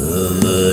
Ömür